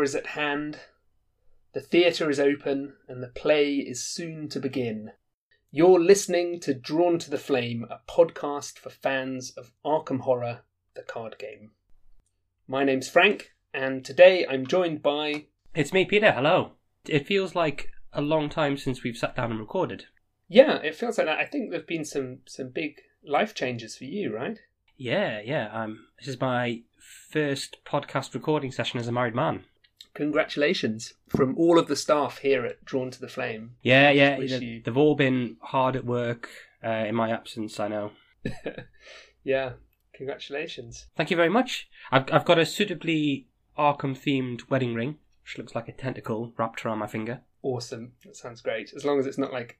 Hour is at hand. The theatre is open, and the play is soon to begin. You're listening to Drawn to the Flame, a podcast for fans of Arkham Horror, the card game. My name's Frank, and today I'm joined by. It's me, Peter. Hello. It feels like a long time since we've sat down and recorded. Yeah, it feels like that. I think there've been some some big life changes for you, right? Yeah, yeah. Um, this is my first podcast recording session as a married man. Congratulations from all of the staff here at Drawn to the Flame. Yeah, yeah. Wish they- you- They've all been hard at work uh, in my absence. I know. Yeah, congratulations. Thank you very much. I've I've got a suitably Arkham themed wedding ring, which looks like a tentacle wrapped around my finger. Awesome. That sounds great. As long as it's not like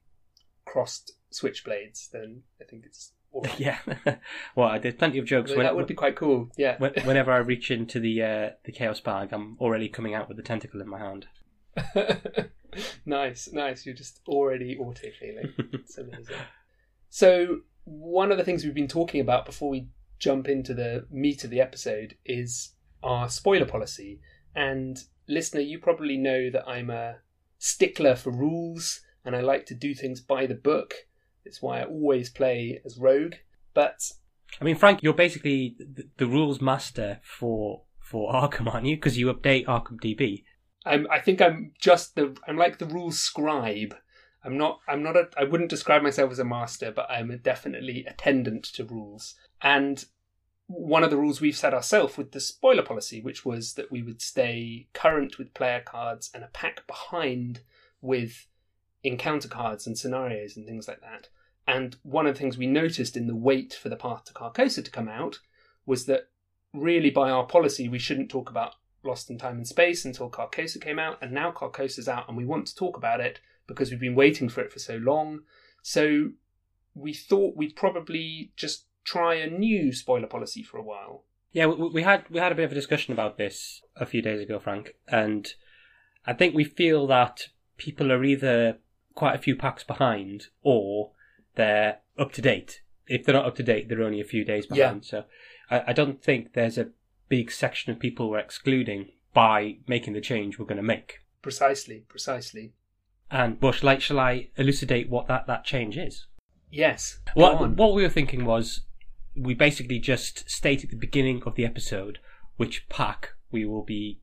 crossed switchblades, then I think it's. yeah. well, there's plenty of jokes. Although When, that would be quite cool. Yeah. when- whenever I reach into the uh, the chaos bag, I'm already coming out with the tentacle in my hand. nice, nice. You're just already auto failing. It's amazing. So, one of the things we've been talking about before we jump into the meat of the episode is our spoiler policy. And, listener, you probably know that I'm a stickler for rules and I like to do things by the book. It's why I always play as Rogue. But I mean, Frank, you're basically the, the rules master for for Arkham, aren't you? Because you update Arkham DB. I'm, I think I'm just the I'm like the rules scribe. I'm not I'm not a I wouldn't describe myself as a master, but I'm a definitely attendant to rules. And one of the rules we've set ourselves with the spoiler policy, which was that we would stay current with player cards and a pack behind with encounter cards and scenarios and things like that. And one of the things we noticed in the wait for the Path to Carcosa to come out was that really by our policy we shouldn't talk about Lost in Time and Space until Carcosa came out, and now Carcosa's out, and we want to talk about it because we've been waiting for it for so long. So we thought we'd probably just try a new spoiler policy for a while. Yeah, we, had we had a bit of a discussion about this a few days ago, Frank, and I think we feel that people are either quite a few packs behind or they're up to date. If they're not up to date, they're only a few days behind. So I, I don't think there's a big section of people we're excluding by making the change we're going to make. Precisely, precisely. And shall I, shall I elucidate what that, that change is? Yes. What on. what we were thinking was we basically just state at the beginning of the episode which pack we will be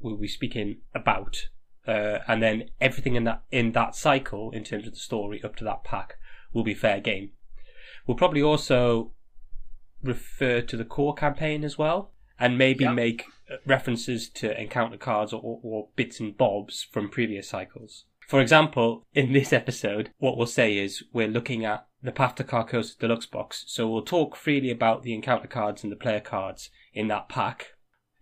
will be speaking about, uh, and then everything in that in that cycle in terms of the story up to that pack will be fair game. We'll probably also refer to the core campaign as well, and maybe Yeah. make uh, references to encounter cards or, or bits and bobs from previous cycles. For example, in this episode, what we'll say is we're looking at the Path to Carcosa Deluxe box, so we'll talk freely about the encounter cards and the player cards in that pack.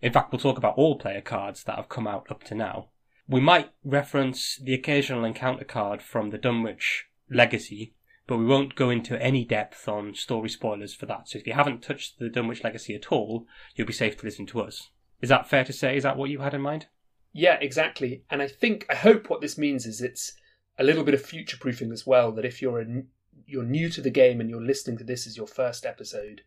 In fact, we'll talk about all player cards that have come out up to now. We might reference the occasional encounter card from the Dunwich Legacy, but we won't go into any depth on story spoilers for that. So if you haven't touched the Dunwich Legacy at all, you'll be safe to listen to us. Is that fair to say? Is that what you had in mind? Yeah, exactly. And I think I hope what this means is it's a little bit of future proofing as well. That if you're a, you're new to the game and you're listening to this as your first episode,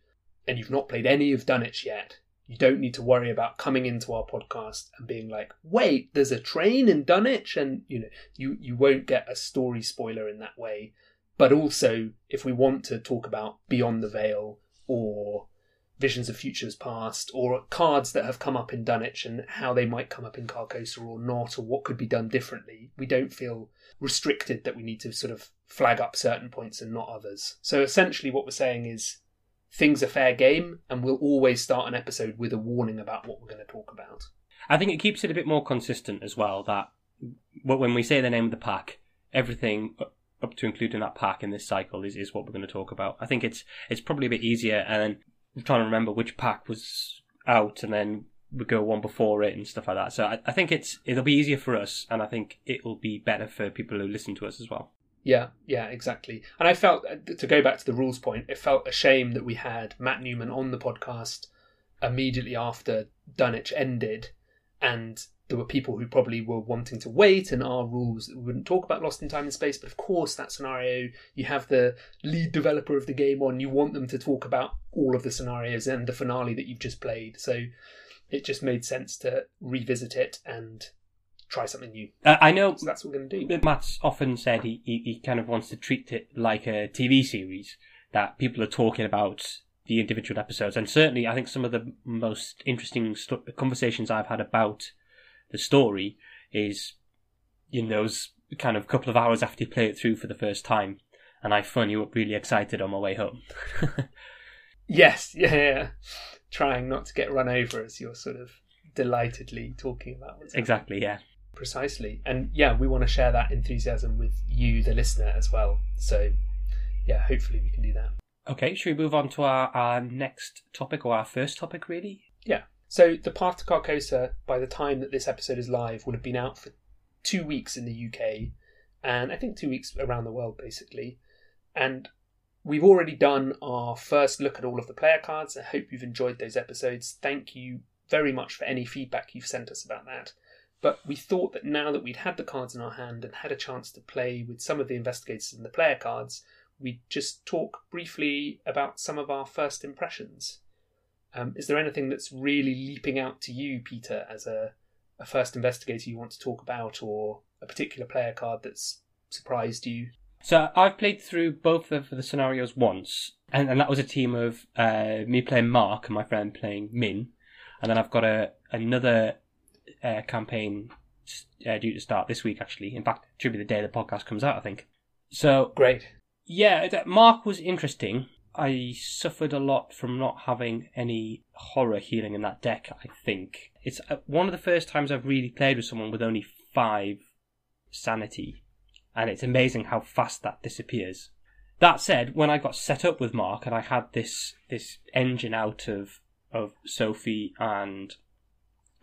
and you've not played any of Dunwich yet, you don't need to worry about coming into our podcast and being like, "Wait, there's a train in Dunwich," and you know, you you won't get a story spoiler in that way. But also, if we want to talk about Beyond the Veil or Visions of Futures Past or cards that have come up in Dunwich and how they might come up in Carcosa or not, or what could be done differently. We don't feel restricted that we need to sort of flag up certain points and not others. So essentially, what we're saying is things are fair game, and we'll always start an episode with a warning about what we're going to talk about. I think it keeps it a bit more consistent as well. That when we say the name of the pack, everything up to including that pack in this cycle is, is what we're going to talk about. I think it's it's probably a bit easier, and trying to remember which pack was out, and then we go one before it and stuff like that. So I, I think it's it'll be easier for us, and I think it'll be better for people who listen to us as well. Yeah, yeah, exactly. And I felt, uh, to go back to the rules point, it felt a shame that we had Matt Newman on the podcast immediately after Dunwich ended, and there were people who probably were wanting to wait, and our rules wouldn't talk about Lost in Time and Space. But of course, that scenario, you have the lead developer of the game on, you want them to talk about all of the scenarios and the finale that you've just played. So it just made sense to revisit it and try something new. Uh, I know So that's what we're going to do. Matt's often said he, he, he kind of wants to treat it like a TV series that people are talking about the individual episodes, and certainly I think some of the most interesting sto- conversations I've had about the story is in those kind of couple of hours after you play it through for the first time, and I phone you up really excited on my way home. Yes, yeah, yeah. Trying not to get run over as you're sort of delightedly talking about what's happening. exactly, yeah. Precisely. And yeah, we want to share that enthusiasm with you, the listener, as well. So yeah, hopefully we can do that. Okay, should we move on to our, our next topic or our first topic, really? Yeah. So the Path to Carcosa, by the time that this episode is live, will have been out for two weeks in the UK, and I think two weeks around the world, basically. And we've already done our first look at all of the player cards. I hope you've enjoyed those episodes. Thank you very much for any feedback you've sent us about that. But we thought that now that we'd had the cards in our hand and had a chance to play with some of the investigators and the player cards, we'd just talk briefly about some of our first impressions. Um, is there anything that's really leaping out to you, Peter, as a, a first investigator you want to talk about, or a particular player card that's surprised you? So I've played through both of the scenarios once, and, and that was a team of uh, me playing Mark and my friend playing Minh, and then I've got a another uh, campaign uh, due to start this week. Actually, in fact, it should be the day the podcast comes out. I think. So Great. yeah, Mark was interesting. I suffered a lot from not having any horror healing in that deck. I think it's uh, one of the first times I've really played with someone with only five sanity, and it's amazing how fast that disappears. That said, when I got set up with Mark and I had this this engine out of of Sophie and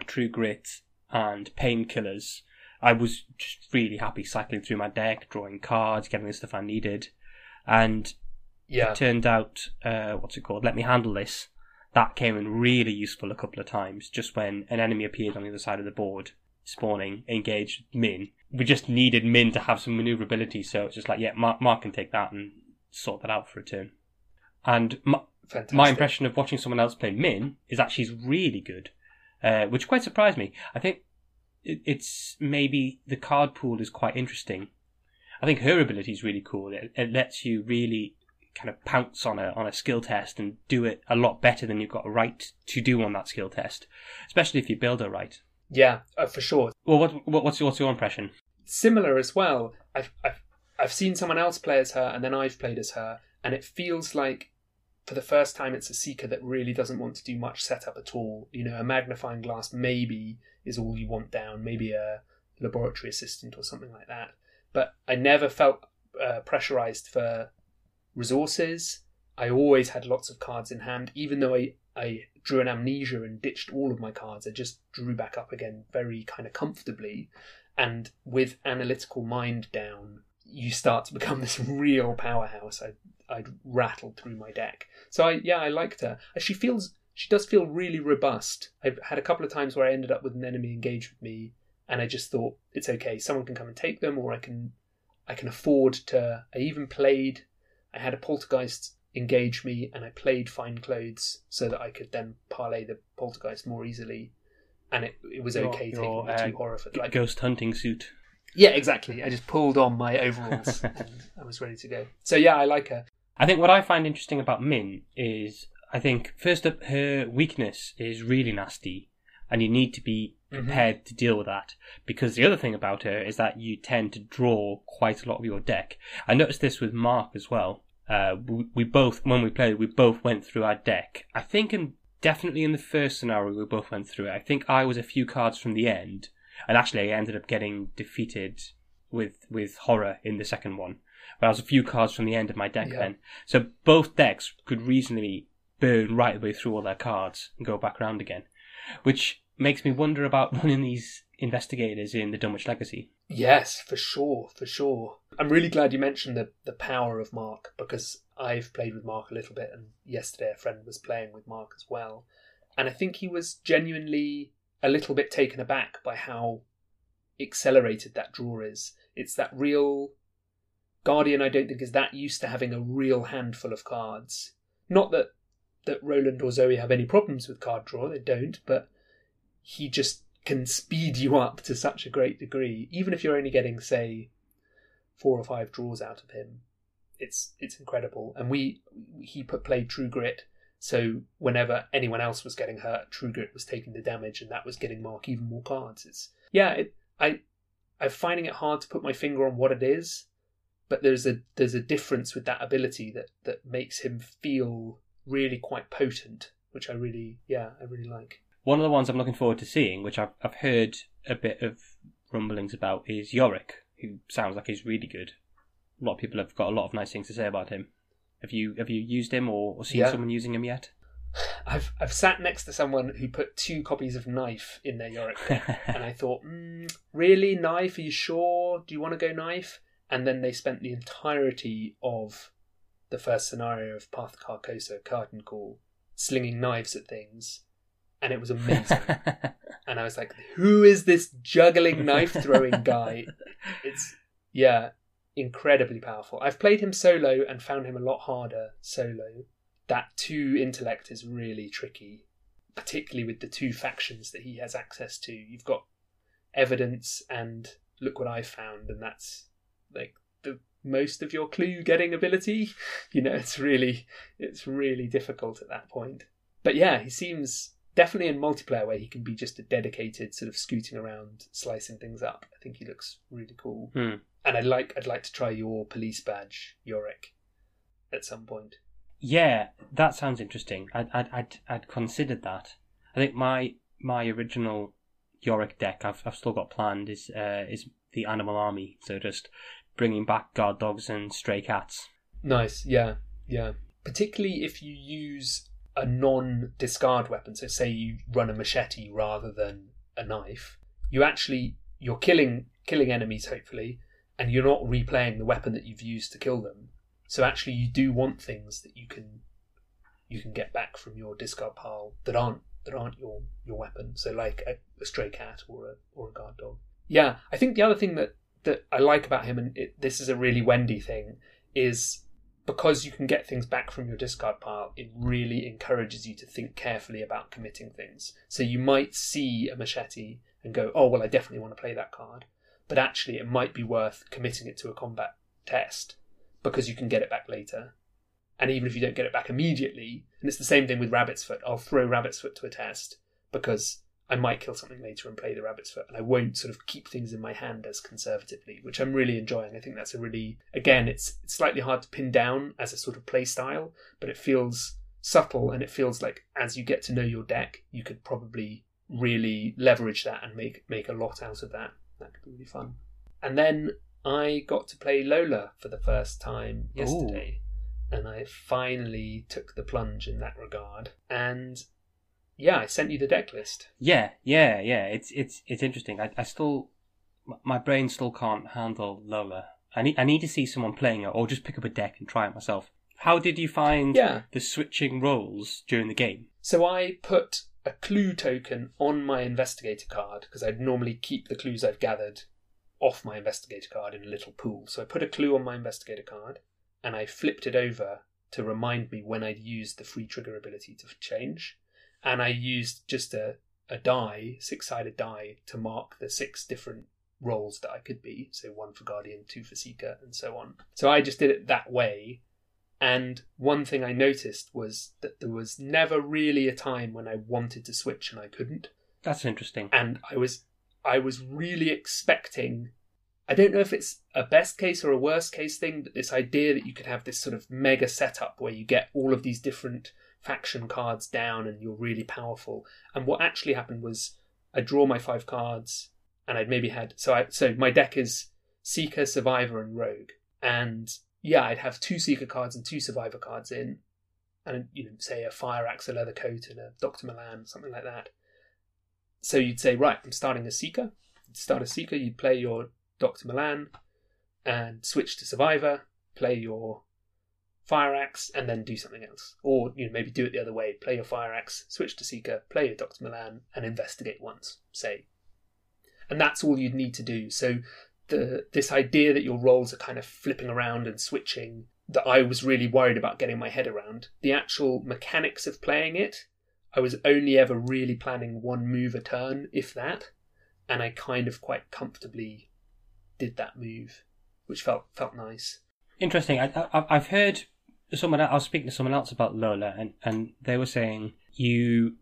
True Grit and painkillers, I was just really happy cycling through my deck, drawing cards, getting the stuff I needed, and Yeah. it turned out, uh, what's it called? Let me handle this. That came in really useful a couple of times, just when an enemy appeared on the other side of the board, spawning, engaged Minh. We just needed Minh to have some maneuverability, so it's just like, yeah, Mark, Mark can take that and sort that out for a turn. And my, my impression of watching someone else play Minh is that she's really good, uh, which quite surprised me. I think it, it's maybe the card pool is quite interesting. I think her ability is really cool. It, it lets you really kind of pounce on a on a skill test and do it a lot better than you've got a right to do on that skill test, especially if you build her right. Yeah, uh, for sure. Well, what, what what's your, what's your impression? Similar as well. I've, I've I've seen someone else play as her, and then I've played as her, and it feels like for the first time it's a seeker that really doesn't want to do much setup at all. You know, a magnifying glass maybe is all you want down, maybe a laboratory assistant or something like that. But I never felt uh, pressurized for resources. I always had lots of cards in hand, even though I, I drew an amnesia and ditched all of my cards. I just drew back up again very kind of comfortably. And with analytical mind down, you start to become this real powerhouse. I I'd rattled through my deck. So I yeah, I liked her. She feels she does feel really robust. I've had a couple of times where I ended up with an enemy engaged with me, and I just thought it's okay. Someone can come and take them, or I can I can afford to. I even played. I had a poltergeist engage me, and I played fine clothes so that I could then parlay the poltergeist more easily. And it, it was Your- okay your, taking the uh, two horror for like Ghost hunting suit. yeah exactly. I just pulled on my overalls and I was ready to go. So yeah, I like her. I think what I find interesting about Minh is I think first up her weakness is really nasty, and you need to be Mhm. prepared to deal with that. Because the other thing about her is that you tend to draw quite a lot of your deck. I noticed this with Mark as well. Uh, we, we both, when we played, we both went through our deck. I think, in, definitely in the first scenario, we both went through it. I think I was a few cards from the end, and actually, I ended up getting defeated with with horror in the second one. But I was a few cards from the end of my deck Yeah. then. So both decks could reasonably burn right the way through all their cards and go back around again, which makes me wonder about running these investigators in the Dunwich Legacy. Yes, for sure, for sure. I'm really glad you mentioned the the power of Mark because I've played with Mark a little bit, and yesterday a friend was playing with Mark as well, and I think he was genuinely a little bit taken aback by how accelerated that draw is. It's that real Guardian. I don't think is that used to having a real handful of cards. Not that that Roland or Zoe have any problems with card draw. They don't, but he just can speed you up to such a great degree. Even if you're only getting, say, four or five draws out of him, it's it's incredible. And we he put played True Grit, so whenever anyone else was getting hurt, True Grit was taking the damage, and that was getting Mark even more cards. It's yeah, it, I I'm finding it hard to put my finger on what it is, but there's a there's a difference with that ability that that makes him feel really quite potent, which I really yeah I really like. One of the ones I'm looking forward to seeing, which I've I've heard a bit of rumblings about, is Yorick, who sounds like he's really good. A lot of people have got a lot of nice things to say about him. Have you have you used him or, or seen Yeah. someone using him yet? I've I've sat next to someone who put two copies of Knife in their Yorick and I thought, mm, really, Knife? Are you sure? Do you want to go Knife? And then they spent the entirety of the first scenario of Path Carcosa, Curtain Call, slinging knives at things, and it was amazing. and I was like, who is this juggling knife throwing guy? It's yeah, incredibly powerful. I've played him solo and found him a lot harder solo. That two intellect is really tricky, particularly with the two factions that he has access to. You've got evidence and look what I found, and that's like the most of your clue getting ability. You know, it's really it's really difficult at that point. But yeah, he seems definitely in multiplayer where he can be just a dedicated sort of scooting around, slicing things up. I think he looks really cool. Hmm. And I'd like I'd like to try your police badge, Yorick, at some point. Yeah, that sounds interesting. I'd I'd I'd, I'd considered that. I think my my original Yorick deck I've I've still got planned is uh, is the Animal Army. So just bringing back guard dogs and stray cats. Nice, yeah, yeah. Particularly if you use a non-discard weapon. So say you run a machete rather than a knife, you actually you're killing killing enemies hopefully, and you're not replaying the weapon that you've used to kill them. So actually, you do want things that you can you can get back from your discard pile that aren't that aren't your your weapon. So like a, a stray cat or a or a guard dog. Yeah, I think the other thing that that I like about him, and it, this is a really Wendy thing, is because you can get things back from your discard pile, it really encourages you to think carefully about committing things. So you might see a machete and go, oh, well, I definitely want to play that card. But actually, it might be worth committing it to a combat test because you can get it back later. And even if you don't get it back immediately, and it's the same thing with Rabbit's Foot, I'll throw Rabbit's Foot to a test because I might kill something later and play the Rabbit's Foot, and I won't sort of keep things in my hand as conservatively, which I'm really enjoying. I think that's a really, again, it's, it's slightly hard to pin down as a sort of play style, but it feels subtle and it feels like as you get to know your deck, you could probably really leverage that and make make a lot out of that. That could be really fun. And then I got to play Lola for the first time yesterday, and I finally took the plunge in that regard. And yeah, I sent you the deck list. Yeah, yeah, yeah. It's it's it's interesting. I I still my brain still can't handle Lola. I need I need to see someone playing it or just pick up a deck and try it myself. How did you find Yeah. the switching roles during the game? So I put a clue token on my investigator card because I'd normally keep the clues I've gathered off my investigator card in a little pool. So I put a clue on my investigator card and I flipped it over to remind me when I'd used the free trigger ability to change. And I used just a, a die, six sided die, to mark the six different roles that I could be. So one for Guardian, two for Seeker, and so on. So I just did it that way. And one thing I noticed was that there was never really a time when I wanted to switch and I couldn't. That's interesting. And I was I was really expecting I don't know if it's a best case or a worst case thing, but this idea that you could have this sort of mega setup where you get all of these different faction cards down and you're really powerful. And what actually happened was I draw my five cards and I'd maybe had so I so my deck is Seeker, Survivor, and Rogue. And yeah, I'd have two Seeker cards and two Survivor cards in, and you know, say a Fire Axe, a Leather Coat, and a Doctor Milan, something like that. So you'd say, right, I'm starting a Seeker. You'd start a Seeker. You'd play your Doctor Milan, and switch to Survivor. Play your Fire Axe, and then do something else. Or you know maybe do it the other way: play your Fire Axe, switch to Seeker, play your Doctor Milan, and investigate once, say. And that's all you'd need to do. So the this idea that your roles are kind of flipping around and switching that I was really worried about getting my head around. The actual mechanics of playing it, I was only ever really planning one move a turn, if that, and I kind of quite comfortably did that move, which felt felt nice. Interesting. I, I, I've heard someone. I was speaking to someone else about Lola, and and they were saying you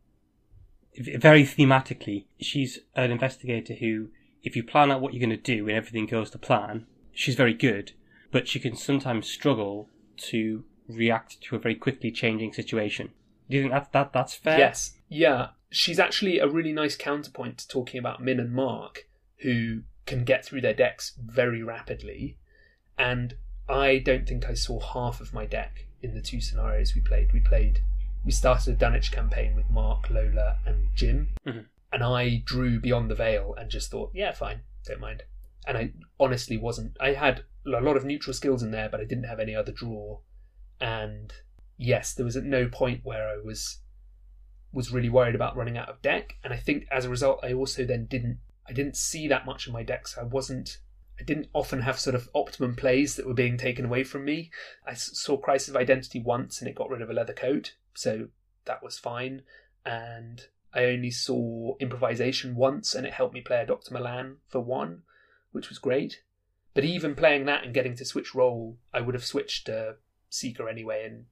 very thematically. She's an investigator who, if you plan out what you're going to do and everything goes to plan, she's very good but she can sometimes struggle to react to a very quickly changing situation. Do you think that, that that's fair? Yes. Yeah. She's actually a really nice counterpoint to talking about Minh and Mark, who can get through their decks very rapidly. And I don't think I saw half of my deck in the two scenarios we played. We played, we started a Dunwich campaign with Mark, Lola, and Jim. Mm-hmm. And I drew Beyond the Veil and just thought, yeah, fine, don't mind. And I honestly wasn't. I had a lot of neutral skills in there, but I didn't have any other draw. And yes, there was at no point where I was was really worried about running out of deck. And I think as a result, I also then didn't I didn't see that much in my deck, so I wasn't I didn't often have sort of optimum plays that were being taken away from me. I saw Crisis of Identity once, and it got rid of a leather coat, so that was fine. And I only saw improvisation once, and it helped me play a Doctor Milan for one, which was great. But even playing that and getting to switch role, I would have switched uh, Seeker anyway and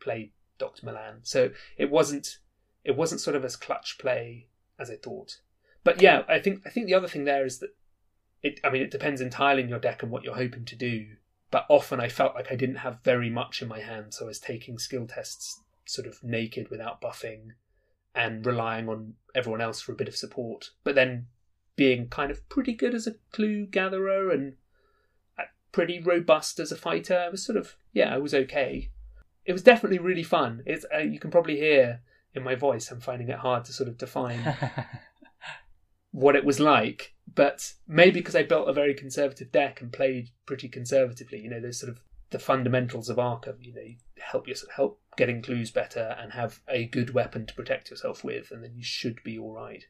played Doctor Milan. So it wasn't it wasn't sort of as clutch play as I thought. But yeah, I think I think the other thing there is that it. I mean, it depends entirely on your deck and what you're hoping to do. But often I felt like I didn't have very much in my hand, so I was taking skill tests sort of naked without buffing and relying on everyone else for a bit of support. But then being kind of pretty good as a clue gatherer and pretty robust as a fighter. I was sort of yeah, I was okay. It was definitely really fun. It's uh, you can probably hear in my voice. I'm finding it hard to sort of define what it was like, but maybe because I built a very conservative deck and played pretty conservatively. You know, there's sort of the fundamentals of Arkham. You know, help yourself, help getting clues better, and have a good weapon to protect yourself with, and then you should be all right.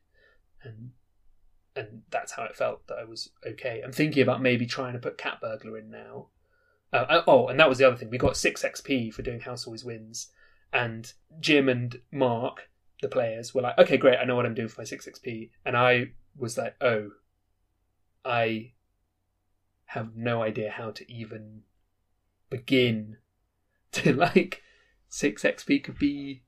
And and that's how it felt that I was okay. I'm thinking about maybe trying to put Cat Burglar in now. Uh oh, and that was the other thing. We got six XP for doing House Always Wins, and Jim and Mark, the players, were like, "Okay, great, I know what I'm doing for my six XP," and I was like, "Oh, I have no idea how to even begin to like six XP could be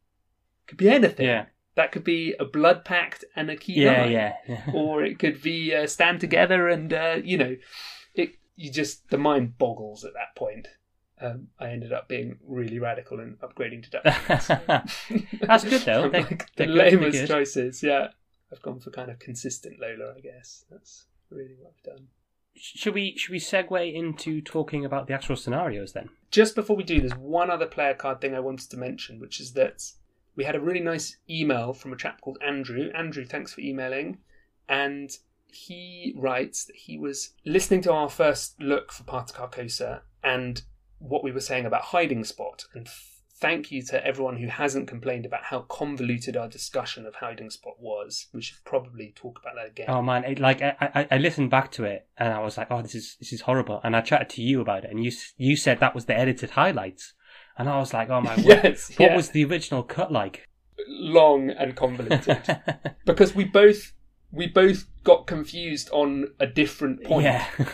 could be anything." Yeah. That could be a blood pact and a key yeah, yeah, yeah, or it could be uh, stand together and uh, you know, it. You just the mind boggles at that point. Um, I ended up being really radical and upgrading to darkness. That's good though. They, like the lamest choices. Yeah, I've gone for kind of consistent Lola. I guess that's really what I've done. Should we should we segue into talking about the actual scenarios then? Just before we do, there's one other player card thing I wanted to mention, which is that we had a really nice email from a chap called Andrew. Andrew, thanks for emailing. And he writes that he was listening to our first look for Path to Carcosa and what we were saying about hiding spot. And thank you to everyone who hasn't complained about how convoluted our discussion of hiding spot was. We should probably talk about that again. Oh man, it, like I, I, I listened back to it and I was like, oh, this is this is horrible. And I chatted to you about it, and you you said that was the edited highlights. And I was like, oh my word. yes, what yeah. was the original cut like? Long and convoluted. because we both we both got confused on a different point. Yeah.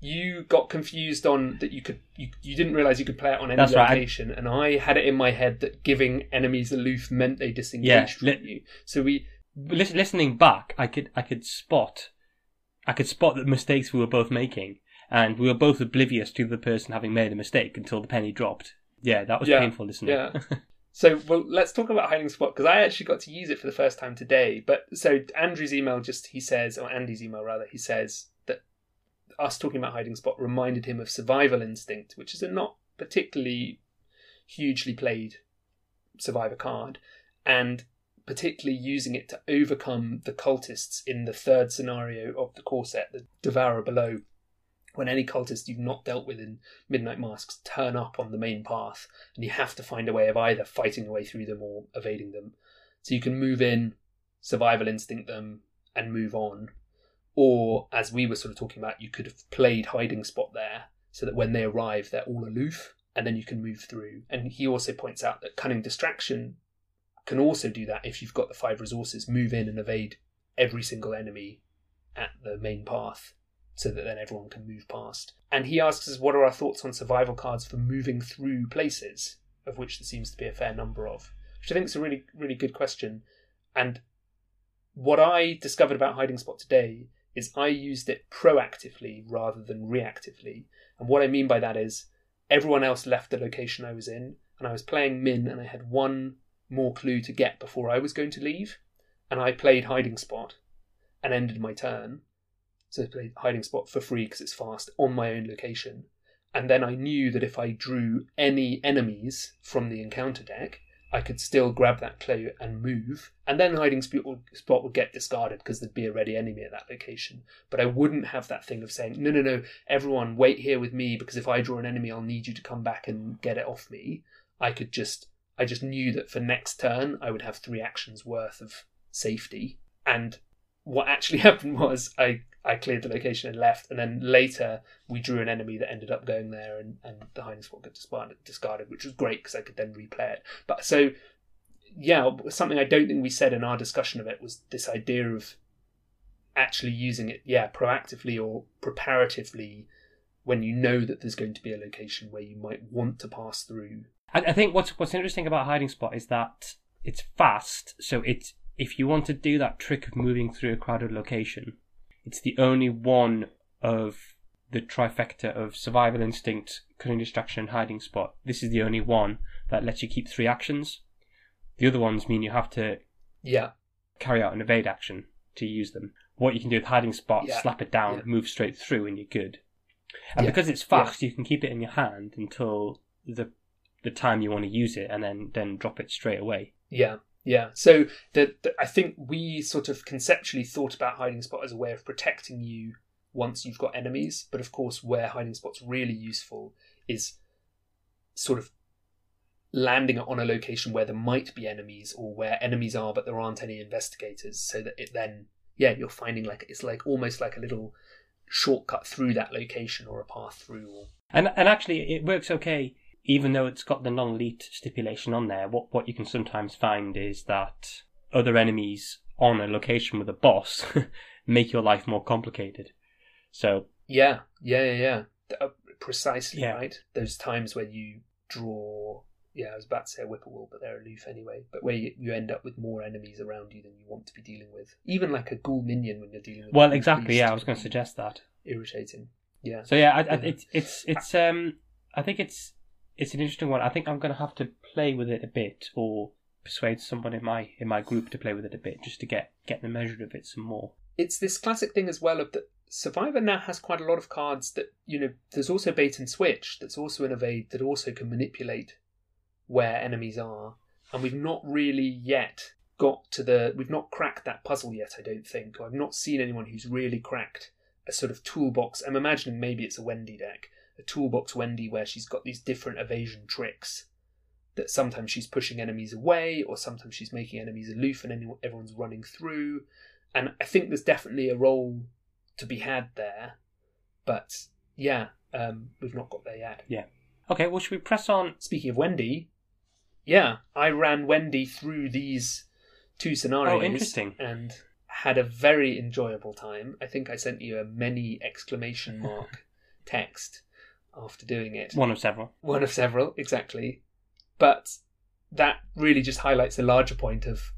you got confused on that you could you, you didn't realize you could play it on any That's location right. and i had it in my head that giving enemies aloof meant they disengaged yeah, from li- you so we listening back i could i could spot i could spot the mistakes we were both making and we were both oblivious to the person having made a mistake until the penny dropped yeah, that was yeah, painful, listening. Yeah. so, well, let's talk about hiding spot because I actually got to use it for the first time today. But so Andrew's email just he says, or Andy's email rather, he says us talking about hiding spot reminded him of survival instinct, which is a not particularly hugely played survivor card, and particularly using it to overcome the cultists in the third scenario of the core set, the Devourer Below. when any cultist you've not dealt with in Midnight Masks turn up on the main path, and you have to find a way of either fighting your way through them or evading them. So you can move in, survival instinct them, and move on. Or, as we were sort of talking about, you could have played hiding spot there so that when they arrive, they're all aloof, and then you can move through. And he also points out that cunning distraction can also do that if you've got the five resources, move in and evade every single enemy at the main path so that then everyone can move past. And he asks us what are our thoughts on survival cards for moving through places, of which there seems to be a fair number of, which I think is a really, really good question. And what I discovered about Hiding Spot today is I used it proactively rather than reactively. And what I mean by that is everyone else left the location I was in, and I was playing Minh, and I had one more clue to get before I was going to leave. And I played Hiding Spot and ended my turn so I played hiding spot for free because it's fast on my own location. And then I knew that if I drew any enemies from the encounter deck, I could still grab that clue and move. And then hiding spot would get discarded because there'd be a ready enemy at that location. But I wouldn't have that thing of saying, no, no, no, everyone wait here with me because if I draw an enemy, I'll need you to come back and get it off me. I could just, I just knew that for next turn, I would have three actions worth of safety. And what actually happened was I I cleared the location and left, and then later we drew an enemy that ended up going there, and, and the hiding spot got discarded, discarded, which was great because I could then replay it. But so, yeah, something I don't think we said in our discussion of it was this idea of actually using it, yeah, proactively or preparatively when you know that there's going to be a location where you might want to pass through. I, I think what's what's interesting about hiding spot is that it's fast, so it's if you want to do that trick of moving through a crowded location it's the only one of the trifecta of survival instinct, cunning distraction, and hiding spot. This is the only one that lets you keep three actions. The other ones mean you have to yeah carry out an evade action to use them. What you can do with hiding spot, yeah. slap it down, yeah. move straight through, and you're good. And yeah. because it's fast, you can keep it in your hand until the the time you want to use it, and then then drop it straight away. Yeah, yeah. So the, the, I think we sort of conceptually thought about hiding spot as a way of protecting you once you've got enemies, but of course, where hiding spot's really useful is sort of landing on a location where there might be enemies or where enemies are but there aren't any investigators so that it then yeah you're finding like it's like almost like a little shortcut through that location or a path through or... and and actually it works okay even though it's got the non-elite stipulation on there, what what you can sometimes find is that other enemies on a location with a boss make your life more complicated. So yeah, yeah, yeah, yeah. Uh, precisely yeah. right. Those times where you draw. Yeah, I was about to say a whippoorwill, but they're aloof anyway. But where you, you end up with more enemies around you than you want to be dealing with, even like a ghoul minion when you're dealing with. Well, exactly. Yeah, I was going to suggest that. Irritating. Yeah. So yeah, I, I, it's it's it's um, I think it's it's an interesting one. I think I'm going to have to play with it a bit, or persuade someone in my in my group to play with it a bit, just to get get the measure of it some more. It's this classic thing as well of that Survivor now has quite a lot of cards that you know. There's also bait and switch. That's also an evade that also can manipulate where enemies are, and we've not really yet got to the. We've not cracked that puzzle yet. I don't think. I've not seen anyone who's really cracked a sort of toolbox. I'm imagining maybe it's a Wendy deck a toolbox Wendy where she's got these different evasion tricks that sometimes she's pushing enemies away or sometimes she's making enemies aloof and everyone's running through. And I think there's definitely a role to be had there. But yeah, um, we've not got there yet. Yeah. Okay, well, should we press on? Speaking of Wendy, yeah, I ran Wendy through these two scenarios. Oh, interesting. And had a very enjoyable time. I think I sent you a many exclamation mark text after doing it. One of several. One of several, exactly. But that really just highlights a larger point of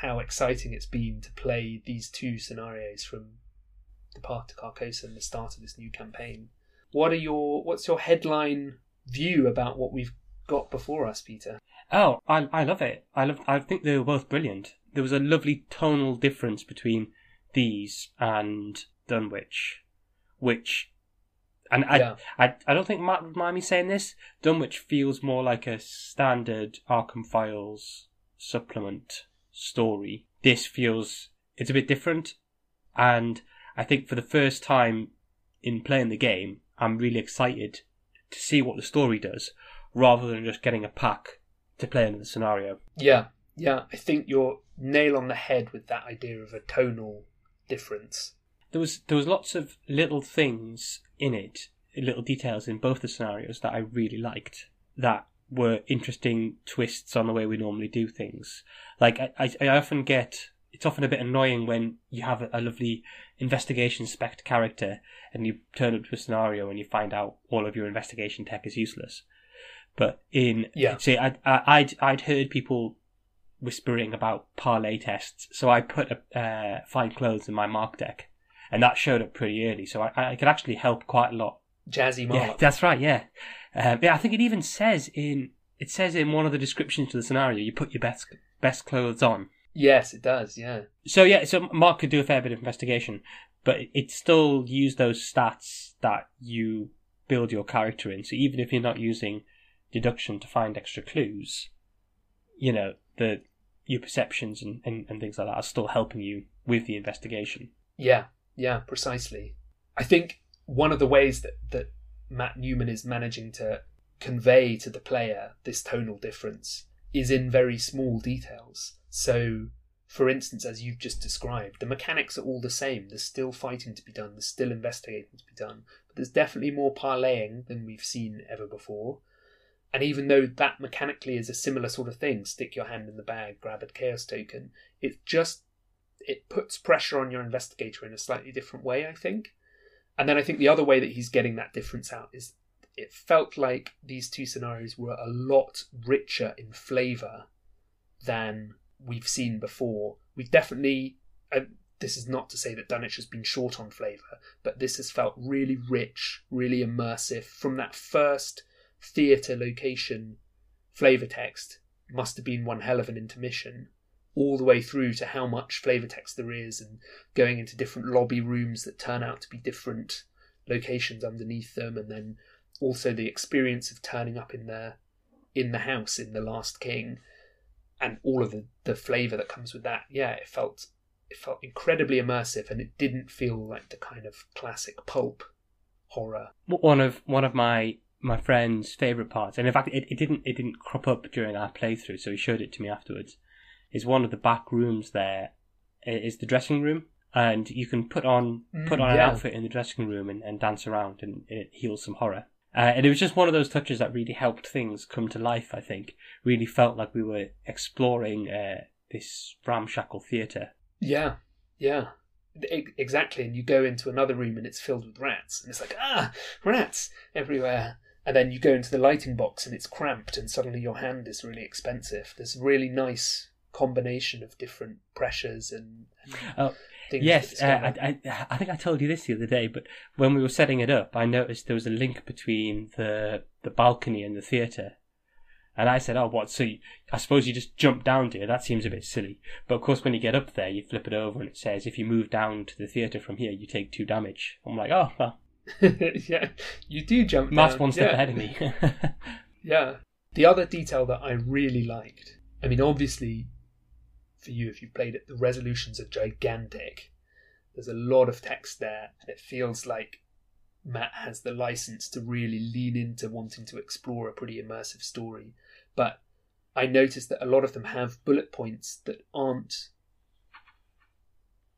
how exciting it's been to play these two scenarios from the path to Carcosa and the start of this new campaign. What are your what's your headline view about what we've got before us, Peter? Oh, I I love it. I love I think they were both brilliant. There was a lovely tonal difference between these and Dunwich, which and I, yeah. I, I don't think Matt would mind me saying this. Dunwich feels more like a standard Arkham Files supplement story. This feels it's a bit different, and I think for the first time in playing the game, I'm really excited to see what the story does, rather than just getting a pack to play in the scenario. Yeah, yeah. I think you're nail on the head with that idea of a tonal difference. There was there was lots of little things in it, little details in both the scenarios that I really liked. That were interesting twists on the way we normally do things. Like I, I, often get it's often a bit annoying when you have a, a lovely investigation spec character and you turn up to a scenario and you find out all of your investigation tech is useless. But in Yeah. see, I, I I'd I'd heard people whispering about parlay tests, so I put a, uh, fine clothes in my mark deck, and that showed up pretty early. So I, I could actually help quite a lot Jazzy yeah, that's right. Yeah, um, yeah. I think it even says in it says in one of the descriptions to the scenario, you put your best best clothes on. yes, it does. Yeah. So yeah, so Mark could do a fair bit of investigation, but it, still use those stats that you build your character in. So even if you're not using deduction to find extra clues, you know the your perceptions and, and, and things like that are still helping you with the investigation. Yeah, yeah, precisely. I think one of the ways that, that Matt Newman is managing to convey to the player this tonal difference is in very small details. So, for instance, as you've just described, the mechanics are all the same. There's still fighting to be done, there's still investigating to be done, but there's definitely more parlaying than we've seen ever before. And even though that mechanically is a similar sort of thing, stick your hand in the bag, grab a chaos token, it's just it puts pressure on your investigator in a slightly different way, I think. And then I think the other way that he's getting that difference out is it felt like these two scenarios were a lot richer in flavour than we've seen before. We've definitely, uh, this is not to say that Dunwich has been short on flavour, but this has felt really rich, really immersive. From that first theatre location flavour text, must have been one hell of an intermission all the way through to how much flavor text there is and going into different lobby rooms that turn out to be different locations underneath them and then also the experience of turning up in the in the house in the last king and all of the, the flavor that comes with that yeah it felt it felt incredibly immersive and it didn't feel like the kind of classic pulp horror one of one of my my friend's favorite parts, and in fact, it, it didn't it didn't crop up during our playthrough, so he showed it to me afterwards. Is one of the back rooms there is the dressing room, and you can put on put Mm, on an outfit in the dressing room and, and dance around, and it heals some horror. Uh, and it was just one of those touches that really helped things come to life. I think really felt like we were exploring uh, this ramshackle theatre. Yeah, yeah, exactly. And you go into another room and it's filled with rats, and it's like ah, rats everywhere. And then you go into the lighting box and it's cramped, and suddenly your hand is really expensive. There's really nice combination of different pressures and, and Oh, things. Yes, uh. I, I, I think I told you this the other day, but when we were setting it up, I noticed there was a link between the the balcony and the theatre. And I said, "Oh, what? So you, I suppose you just jump down to it? That seems a bit silly." But of course, when you get up there, you flip it over and it says, "If you move down to the theatre from here, you take two damage." I'm like, "Oh, well, yeah, you do jump. Matt's one step yeah. ahead of me." Yeah. The other detail that I really liked, I mean, obviously, for you, if you've played it, the resolutions are gigantic. There's a lot of text there, and it feels like Matt has the license to really lean into wanting to explore a pretty immersive story. But I noticed that a lot of them have bullet points that aren't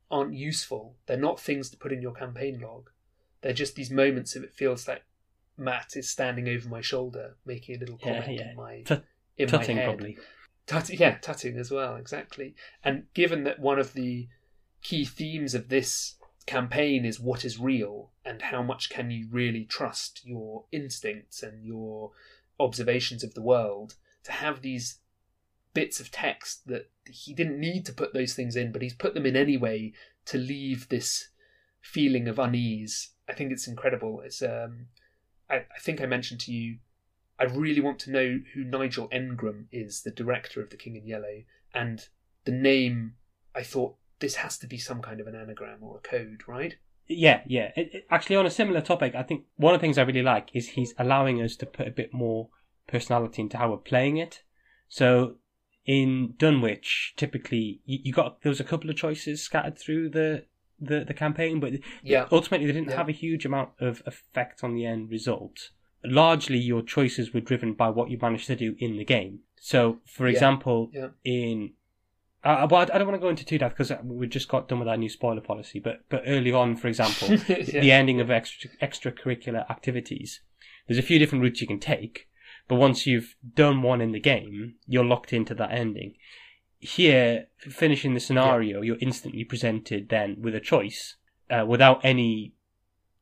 aren't useful. They're not things to put in your campaign log. They're just these moments of it feels like Matt is standing over my shoulder, making a little comment yeah. in my in my Tutting head. probably. Tut- yeah, tutting as well, exactly. And given that one of the key themes of this campaign is what is real and how much can you really trust your instincts and your observations of the world, to have these bits of text that he didn't need to put those things in, but he's put them in anyway to leave this feeling of unease. I think it's incredible. It's um, I, I think I mentioned to you I really want to know who Nigel Engram is, the director of The King in Yellow, and the name. I thought this has to be some kind of an anagram or a code, right? Yeah, yeah. It, it- actually, on a similar topic, I think one of the things I really like is he's allowing us to put a bit more personality into how we're playing it. So in Dunwich, typically you, you got there was a couple of choices scattered through the the, the campaign, but Yeah. ultimately they didn't Yeah. have a huge amount of effect on the end result. Largely, your choices were driven by what you managed to do in the game. So, for Yeah. example, Yeah. in uh, well, I don't want to go into too depth because we just got done with our new spoiler policy. But but early on, for example, Yeah. the ending of extra extracurricular activities, there's a few different routes you can take. But once you've done one in the game, you're locked into that ending. Here, finishing the scenario, you're instantly presented then with a choice uh, without any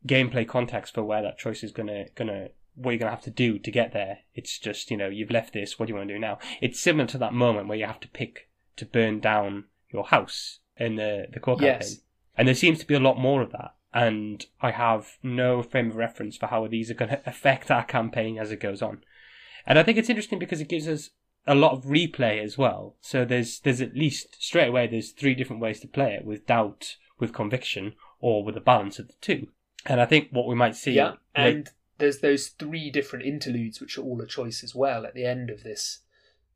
gameplay context for where that choice is gonna gonna what you're gonna have to do to get there. It's just you know you've left this. What do you want to do now? It's similar to that moment where you have to pick to burn down your house in the the core Yes. campaign, and there seems to be a lot more of that. And I have no frame of reference for how these are going to affect our campaign as it goes on. And I think it's interesting because it gives us a lot of replay as well. So there's there's at least straight away there's three different ways to play it with doubt, with conviction, or with a balance of the two. And I think what we might see Yeah, like- and there's those three different interludes which are all a choice as well at the end of this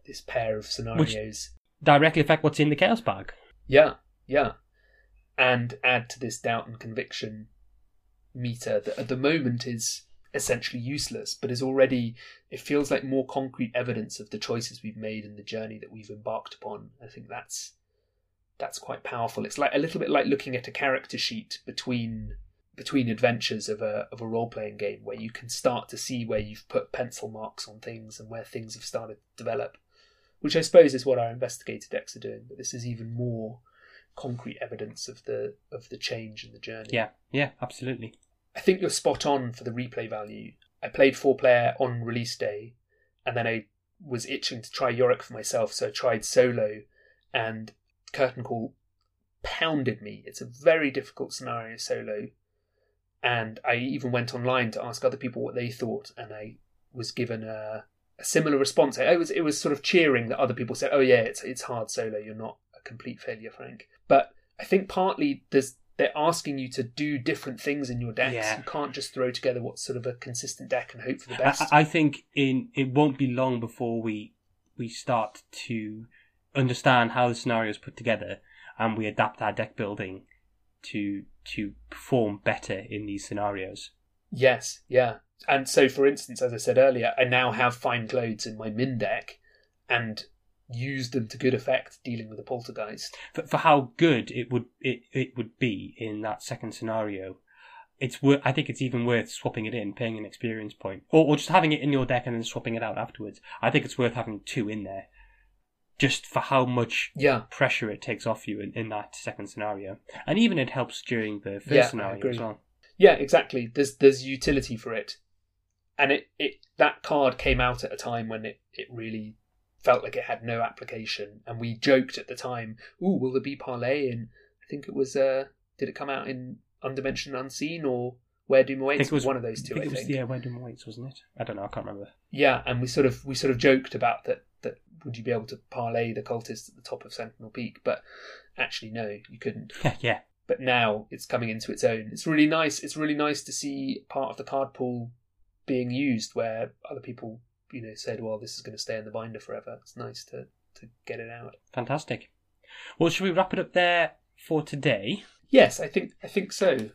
this pair of scenarios. directly affect what's in the chaos bag. Yeah, yeah, and add to this doubt and conviction meter that at the moment is essentially useless, but is already it feels like more concrete evidence of the choices we've made and the journey that we've embarked upon. I think that's that's quite powerful. It's like a little bit like looking at a character sheet between between adventures of a of a role playing game where you can start to see where you've put pencil marks on things and where things have started to develop. Which I suppose is what our investigator decks are doing, but this is even more concrete evidence of the of the change in the journey. Yeah, yeah, absolutely. I think you're spot on for the replay value. I played four player on release day, and then I was itching to try Yorick for myself, so I tried solo, and Curtain Call pounded me. It's a very difficult scenario solo, and I even went online to ask other people what they thought, and I was given a, a similar response. It was it was sort of cheering that other people said, "Oh yeah, it's it's hard solo. You're not a complete failure, Frank." But I think partly there's they're asking you to do different things in your decks. Yeah. You can't just throw together what's sort of a consistent deck and hope for the I, best. I think in it won't be long before we we start to understand how the scenario is put together and we adapt our deck building to to perform better in these scenarios. Yes, yeah. And so, for instance, as I said earlier, I now have fine clothes in my Minh deck and use them to good effect dealing with a poltergeist. For, for how good it would it, it would be in that second scenario, it's wor- I think it's even worth swapping it in, paying an experience point, or, or just having it in your deck and then swapping it out afterwards. I think it's worth having two in there, just for how much Yeah, pressure it takes off you in, in that second scenario, and even it helps during the first Yeah, scenario as well. yeah, exactly. There's there's utility for it, and it, it that card came out at a time when it, it really felt like it had no application, and we joked at the time, "Ooh, will there be parlay?" And I think it was uh, did it come out in Undimensioned Unseen or Where Doom I Awaits? think it was one of those two. I I think think. it was yeah, Wyndham Waits, wasn't it? I don't know. I can't remember. Yeah, and we sort of we sort of joked about that would you be able to parlay the cultists at the top of Sentinel Peak, but actually no, you couldn't. yeah, But now it's coming into its own. It's really nice. It's really nice to see part of the card pool being used where other people, you know, said, "Well, this is going to stay in the binder forever." It's nice to to get it out. fantastic. Well, should we wrap it up there for today? Yes, I think I think so.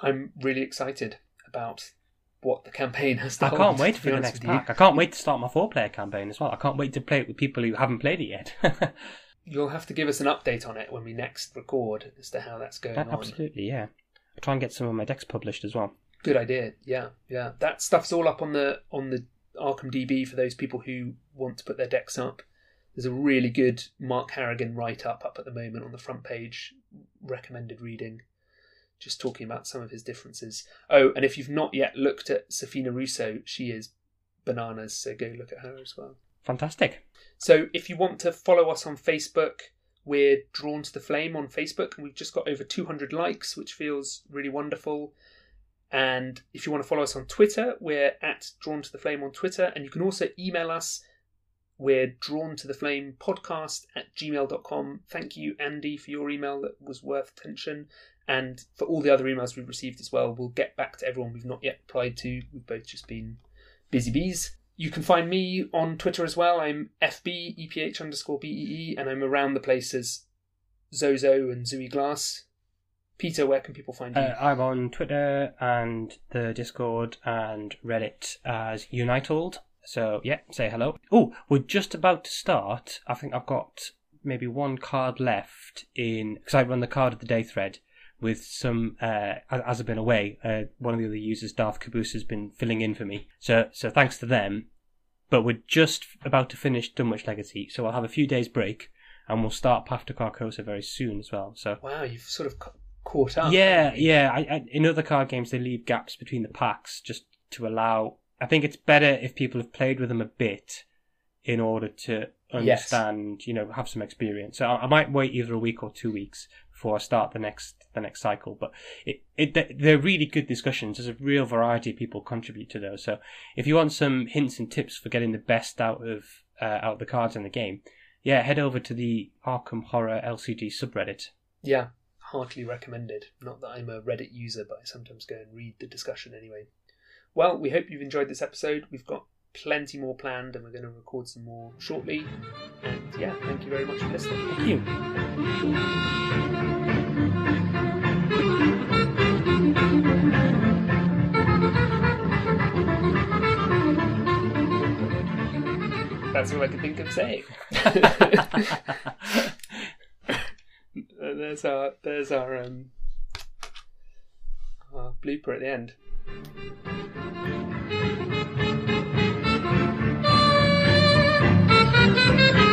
I'm really excited about what the campaign has to I hold, can't wait for the next pack. I can't wait to start my four-player campaign as well. I can't wait to play it with people who haven't played it yet. You'll have to give us an update on it when we next record as to how that's going on. Absolutely, yeah. I'll try and get some of my decks published as well. Good idea. Yeah, yeah. That stuff's all up on the on the Arkham DB for those people who want to put their decks up. There's a really good Mark Harrigan write up up at the moment on the front page, recommended reading, just talking about some of his differences. Oh, and if you've not yet looked at Sefina Rousseau, she is bananas, so go look at her as well. Fantastic. So if you want to follow us on Facebook, we're Drawn to the Flame on Facebook, and we've just got over 200 likes, which feels really wonderful. And if you want to follow us on Twitter, we're at Drawn to the Flame on Twitter, and you can also email us. We're drawn to the flame podcast at gmail.com. Thank you, Andy, for your email that was worth attention. And for all the other emails we've received as well, we'll get back to everyone we've not yet replied to. We've both just been busy bees. You can find me on Twitter as well. I'm FB, EPH underscore BEE, and I'm around the place as Zozo and Zooey Glass. Peter, where can people find you? Uh, I'm on Twitter and the Discord and Reddit as Unitold. So yeah, say hello. Oh, we're just about to start. I think I've got maybe one card left in because I run the card of the day thread with some uh, as I've been away. Uh, one of the other users, Darth Caboose, has been filling in for me. So so thanks to them. But we're just about to finish Dunwich Legacy, so I'll have a few days break, and we'll start Path to Carcosa very soon as well. So wow, you've sort of caught up. yeah, yeah. I, I, in other card games, they leave gaps between the packs just to allow. I think it's better if people have played with them a bit in order to Yes. understand, you know, have some experience. So I, I might wait either a week or two weeks before I start the next the next cycle. But it, it they- they're really good discussions. There's a real variety of people contribute to those. So if you want some hints and tips for getting the best out of uh, out of the cards in the game, yeah, head over to the Arkham Horror LCG subreddit. Yeah, heartily recommended. Not that I'm a Reddit user, but I sometimes go and read the discussion anyway. Well, we hope you've enjoyed this episode. We've got plenty more planned, and we're going to record some more shortly. And yeah, thank you very much for listening. Thank you. That's all I can think of saying. Uh, there's our there's our um our blooper at the end. Thank you.